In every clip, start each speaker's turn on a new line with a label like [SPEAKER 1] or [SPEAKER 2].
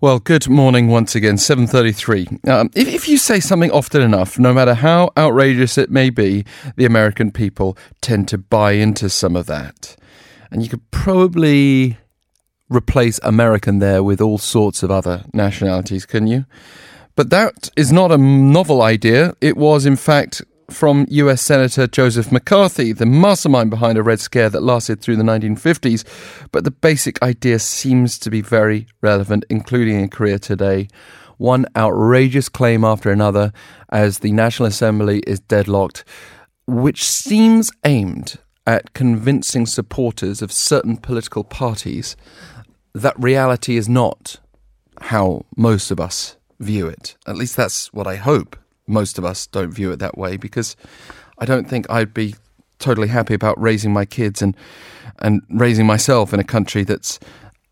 [SPEAKER 1] Well, good morning once again, 7.33. Um, if, if you say something often enough, no matter how outrageous it may be, the American people tend to buy into some of that. And you could probably replace American there with all sorts of other nationalities, can you? But that is not a novel idea. It was, in fact, from US Senator Joseph McCarthy, the mastermind behind a Red Scare that lasted through the 1950s. But the basic idea seems to be very relevant, including in Korea today. One outrageous claim after another as the National Assembly is deadlocked, which seems aimed at convincing supporters of certain political parties that reality is not how most of us view it. At least that's what I hope most of us don't view it that way because I don't think I'd be totally happy about raising my kids and and raising myself in a country that's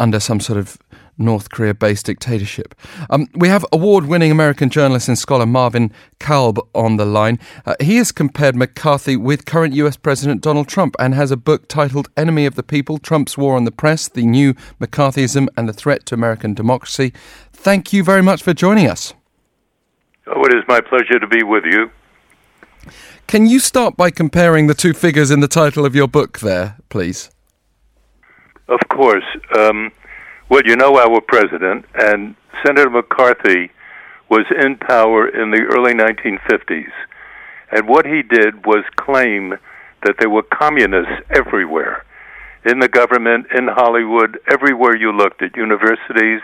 [SPEAKER 1] under some sort of North Korea based dictatorship. Um, we have award winning American journalist and scholar Marvin Kalb on the line. Uh, he has compared McCarthy with current US President Donald Trump and has a book titled Enemy of the People Trump's War on the Press, the New McCarthyism and the Threat to American Democracy. Thank you very much for joining us.
[SPEAKER 2] Oh, it is my pleasure to be with you.
[SPEAKER 1] Can you start by comparing the two figures in the title of your book there, please?
[SPEAKER 2] Of course. Um, well, you know our president, and Senator McCarthy was in power in the early 1950s. And what he did was claim that there were communists everywhere in the government, in Hollywood, everywhere you looked, at universities.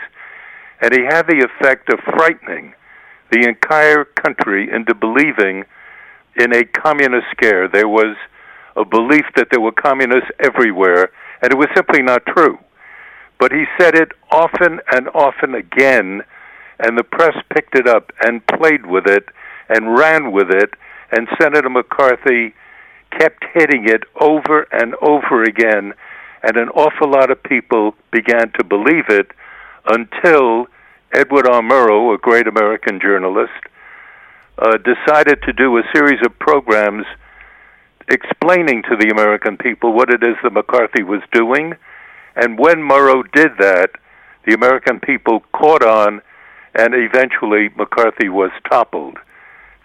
[SPEAKER 2] And he had the effect of frightening the entire country into believing in a communist scare. There was a belief that there were communists everywhere, and it was simply not true. But he said it often and often again, and the press picked it up and played with it and ran with it, and Senator McCarthy kept hitting it over and over again, and an awful lot of people began to believe it until Edward R. Murrow, a great American journalist, uh, decided to do a series of programs explaining to the American people what it is that McCarthy was doing. And when Murrow did that, the American people caught on, and eventually McCarthy was toppled.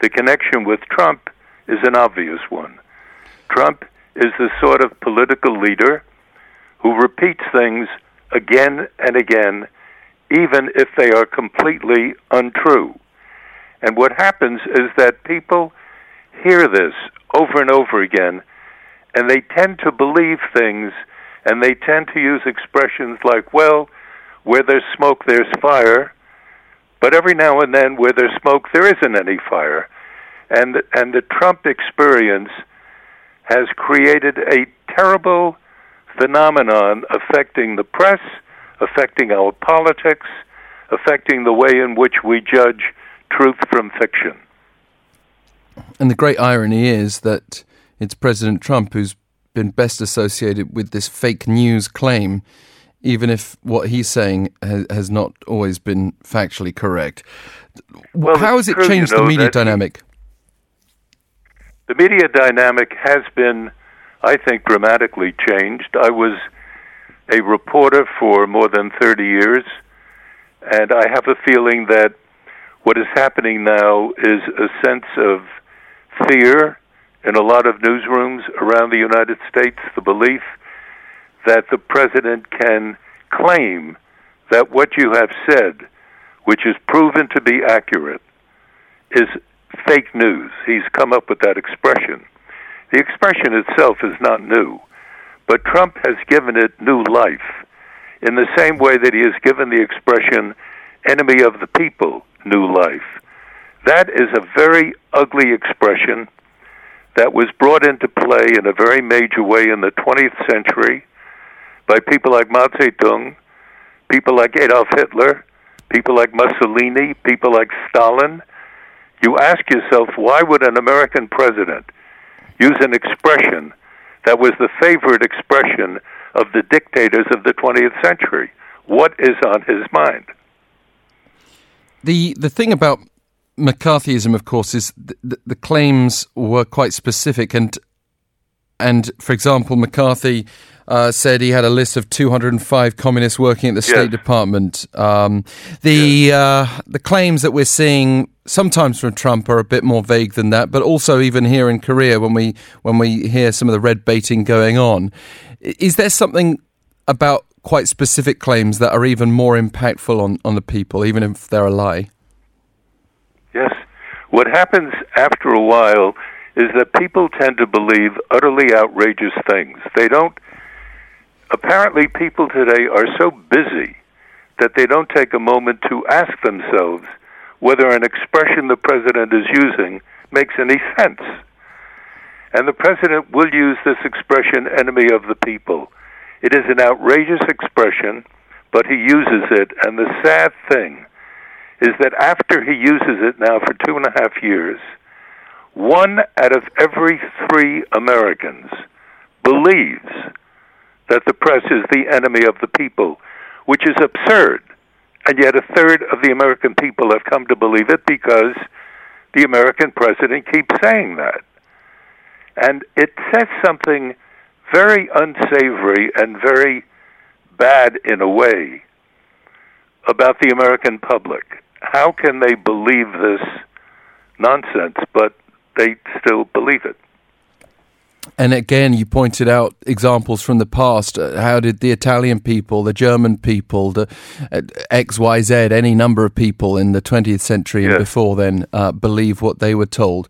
[SPEAKER 2] The connection with Trump is an obvious one. Trump is the sort of political leader who repeats things again and again even if they are completely untrue. And what happens is that people hear this over and over again, and they tend to believe things, and they tend to use expressions like, well, where there's smoke, there's fire, but every now and then, where there's smoke, there isn't any fire. And, and the Trump experience has created a terrible phenomenon affecting the press affecting our politics, affecting the way in which we judge truth from fiction.
[SPEAKER 1] And the great irony is that it's President Trump who's been best associated with this fake news claim, even if what he's saying has, has not always been factually correct.
[SPEAKER 2] Well,
[SPEAKER 1] How has it
[SPEAKER 2] true,
[SPEAKER 1] changed
[SPEAKER 2] you know,
[SPEAKER 1] the media dynamic?
[SPEAKER 2] The media dynamic has been, I think, dramatically changed. I was a reporter for more than 30 years, and I have a feeling that what is happening now is a sense of fear in a lot of newsrooms around the United States, the belief that the president can claim that what you have said, which is proven to be accurate, is fake news. He's come up with that expression. The expression itself is not new. But Trump has given it new life in the same way that he has given the expression enemy of the people new life. That is a very ugly expression that was brought into play in a very major way in the 20th century by people like Mao Zedong, people like Adolf Hitler, people like Mussolini, people like Stalin. You ask yourself, why would an American president use an expression that was the favorite expression of the dictators of the 20th century. What is on his mind?
[SPEAKER 1] The the thing about McCarthyism, of course, is the, the claims were quite specific, and and for example, McCarthy uh, said he had a list of 205 communists working at the State
[SPEAKER 2] Yes.
[SPEAKER 1] Department. Um, the uh, the claims that we're seeing sometimes from Trump are a bit more vague than that, but also even here in Korea, when we when we hear some of the red baiting going on, is there something about quite specific claims that are even more impactful on, on the people, even if they're a lie?
[SPEAKER 2] Yes. What happens after a while is that people tend to believe utterly outrageous things. They don't. Apparently, people today are so busy that they don't take a moment to ask themselves whether an expression the president is using makes any sense. And the president will use this expression, enemy of the people. It is an outrageous expression, but he uses it. And the sad thing is that after he uses it now for two and a half years, one out of every three Americans believes that the press is the enemy of the people, which is absurd. And yet, a third of the American people have come to believe it because the American president keeps saying that. And it says something very unsavory and very bad in a way about the American public. How can they believe this nonsense, but they still believe it?
[SPEAKER 1] And again, you pointed out examples from the past. Uh, How did the Italian people, the German people, the uh, X, Y, Z, any number of people in the 20th century and before then uh, believe what they were told?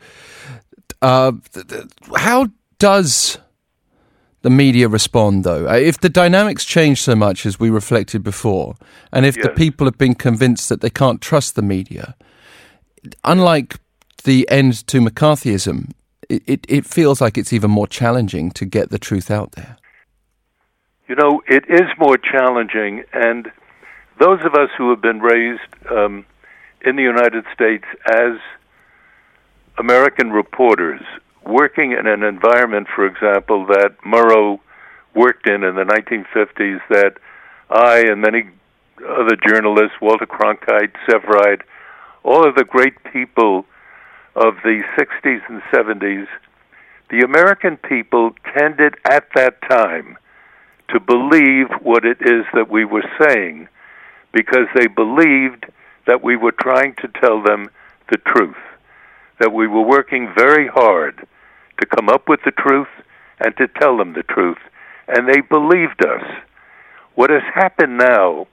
[SPEAKER 1] Uh, th- th- how does the media respond, though? Uh, If the dynamics change so much as we reflected before, and if the people have been convinced that they can't trust the media, unlike the end to McCarthyism, it, it, it feels like it's even more challenging to get the truth out there.
[SPEAKER 2] You know, it is more challenging, and those of us who have been raised um, in the United States as American reporters, working in an environment, for example, that Murrow worked in in the 1950s, that I and many other journalists, Walter Cronkite, Sevareid, all of the great people of the 60s and 70s, the American people tended at that time to believe what it is that we were saying because they believed that we were trying to tell them the truth, that we were working very hard to come up with the truth and to tell them the truth, and they believed us. What has happened now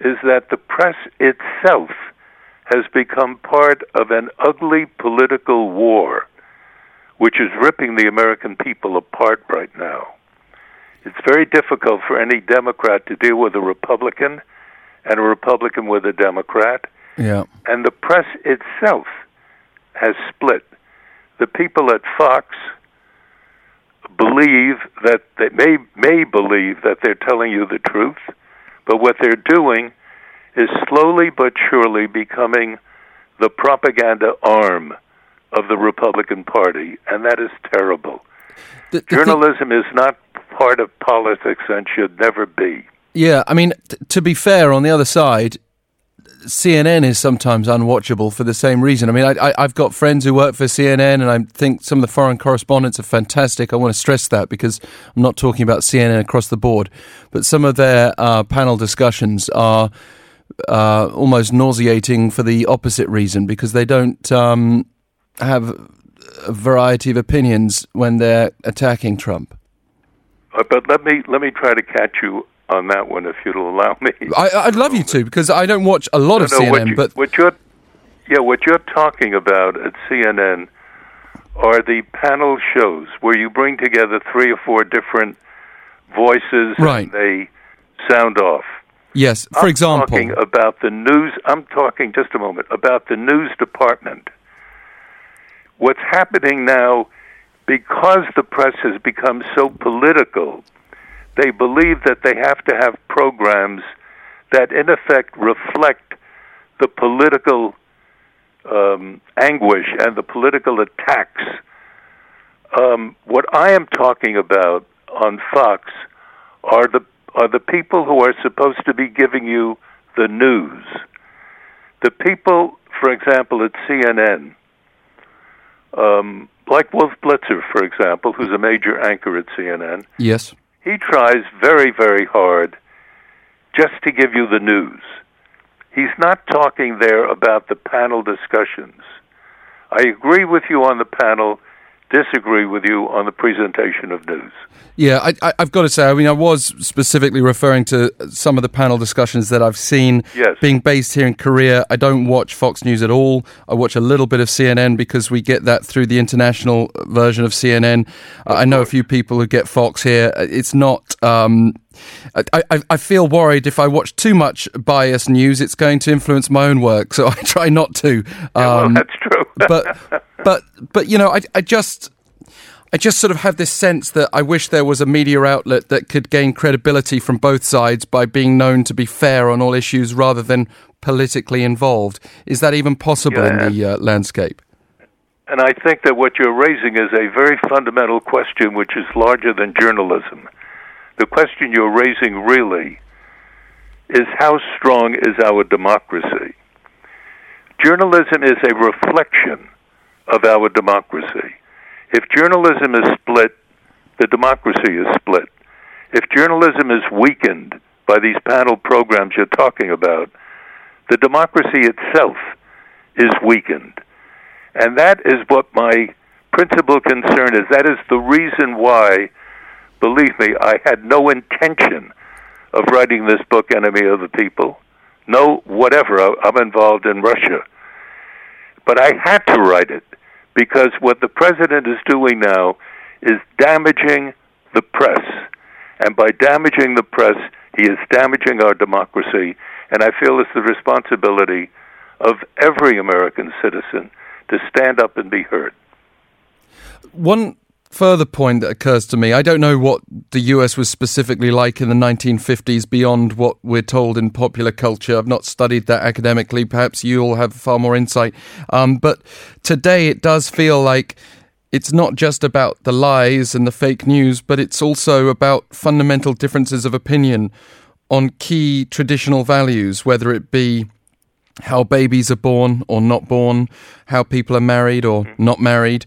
[SPEAKER 2] is that the press itself has become part of an ugly political war which is ripping the American people apart right now. It's very difficult for any Democrat to deal with a Republican and a Republican with a Democrat,
[SPEAKER 1] Yeah.
[SPEAKER 2] and the press itself has split. The people at Fox believe that they may may believe that they're telling you the truth, but what they're doing is slowly but surely becoming the propaganda arm of the Republican Party, and that is terrible.
[SPEAKER 1] The- the thing-
[SPEAKER 2] Journalism is not part of politics and should never be.
[SPEAKER 1] yeah, I mean, t- to be fair, on the other side, CNN is sometimes unwatchable for the same reason. I mean, I, I, I've got friends who work for CNN, and I think some of the foreign correspondents are fantastic. I want to stress that because I'm not talking about CNN across the board, but some of their uh, panel discussions are uh, almost nauseating for the opposite reason because they don't um, have a variety of opinions when they're attacking Trump.
[SPEAKER 2] Uh, But let me let me try to catch you on that one, if you'll allow me.
[SPEAKER 1] I, I'd love you to because I don't watch a lot of
[SPEAKER 2] No,
[SPEAKER 1] CNN,
[SPEAKER 2] what, you,
[SPEAKER 1] but
[SPEAKER 2] what you're yeah, what you're talking about at CNN are the panel shows where you bring together three or four different voices
[SPEAKER 1] Right.
[SPEAKER 2] and they sound off.
[SPEAKER 1] Yes, for
[SPEAKER 2] I'm
[SPEAKER 1] example,
[SPEAKER 2] talking about the news. I'm talking just a moment about the news department. What's happening now, because the press has become so political, they believe that they have to have programs that, in effect, reflect the political um, anguish and the political attacks. Um, what I am talking about on Fox are the are the people who are supposed to be giving you the news. The people, for example, at CNN, um, like Wolf Blitzer, for example, who's a major anchor at CNN,
[SPEAKER 1] Yes.
[SPEAKER 2] he tries very, very hard just to give you the news. He's not talking there about the panel discussions. I agree with you on the panel, disagree with you on the presentation of news.
[SPEAKER 1] Yeah, I, I, I've got to say, I mean, I was specifically referring to some of the panel discussions that I've seen
[SPEAKER 2] Yes.
[SPEAKER 1] being based here in Korea. I don't watch Fox News at all. I watch a little bit of CNN because we get that through the international version of CNN. I know a few people who get Fox here. It's not. Um, I, I, I feel worried if I watch too much biased news, it's going to influence my own work. So I try not to.
[SPEAKER 2] well,
[SPEAKER 1] Um,
[SPEAKER 2] that's true.
[SPEAKER 1] but but but you know, I I just I just sort of have this sense that I wish there was a media outlet that could gain credibility from both sides by being known to be fair on all issues rather than politically involved. Is that even possible
[SPEAKER 2] Yeah.
[SPEAKER 1] in the uh, landscape?
[SPEAKER 2] And I think that what you're raising is a very fundamental question which is larger than journalism. The question you're raising really is how strong is our democracy? Journalism is a reflection of our democracy. If journalism is split, the democracy is split. If journalism is weakened by these panel programs you're talking about, the democracy itself is weakened. And that is what my principal concern is. That is the reason why, believe me, I had no intention of writing this book, Enemy of the People. No, whatever. I'm involved in Russia. But I had to write it because what the president is doing now is damaging the press. And by damaging the press, he is damaging our democracy. And I feel it's the responsibility of every American citizen to stand up and be heard.
[SPEAKER 1] One further point that occurs to me I don't know what the US was specifically like in the 1950s beyond what we're told in popular culture. I've not studied that academically. Perhaps you all have far more insight. Um, but today it does feel like it's not just about the lies and the fake news, but it's also about fundamental differences of opinion on key traditional values, whether it be how babies are born or not born, how people are married or not married,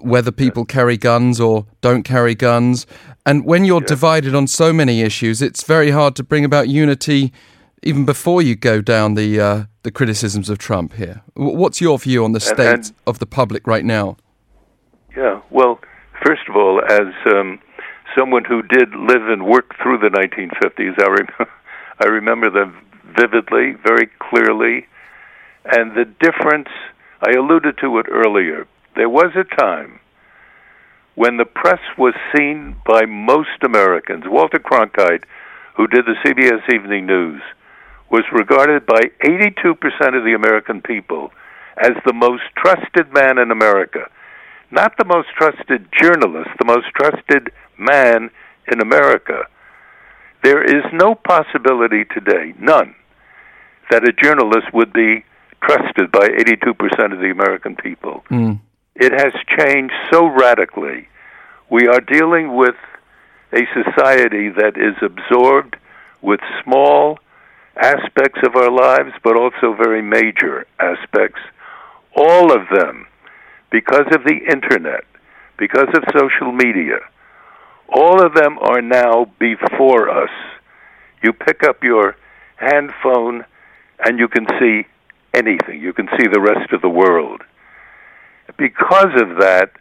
[SPEAKER 1] whether people carry guns or don't carry guns. And when you're divided on so many issues, it's very hard to bring about unity even before you go down the uh, the criticisms of Trump here. What's your view on the state
[SPEAKER 2] and-
[SPEAKER 1] of the public right now?
[SPEAKER 2] Yeah. Well, first of all, as um, someone who did live and work through the 1950s, I, rem- I remember them vividly, very clearly. And the difference, I alluded to it earlier. There was a time when the press was seen by most Americans. Walter Cronkite, who did the CBS Evening News, was regarded by 82% of the American people as the most trusted man in America not the most trusted journalist, the most trusted man in America. There is no possibility today, none, that a journalist would be trusted by 82% of the American people.
[SPEAKER 1] Mm.
[SPEAKER 2] It has changed so radically. We are dealing with a society that is absorbed with small aspects of our lives, but also very major aspects. All of them because of the internet, because of social media, all of them are now before us. You pick up your hand phone and you can see anything. You can see the rest of the world. Because of that,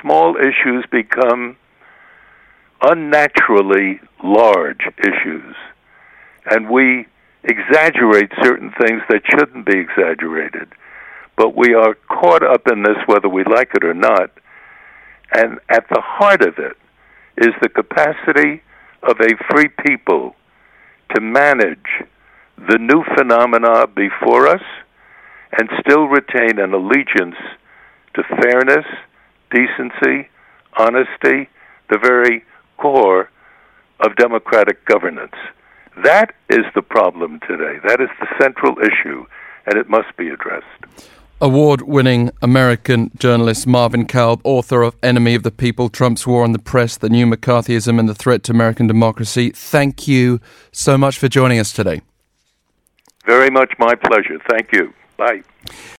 [SPEAKER 2] small issues become unnaturally large issues. And we exaggerate certain things that shouldn't be exaggerated but we are caught up in this whether we like it or not. And at the heart of it is the capacity of a free people to manage the new phenomena before us and still retain an allegiance to fairness, decency, honesty, the very core of democratic governance. That is the problem today. That is the central issue, and it must be addressed.
[SPEAKER 1] Award winning American journalist Marvin Kalb, author of Enemy of the People Trump's War on the Press, The New McCarthyism and the Threat to American Democracy. Thank you so much for joining us today.
[SPEAKER 2] Very much my pleasure. Thank you. Bye.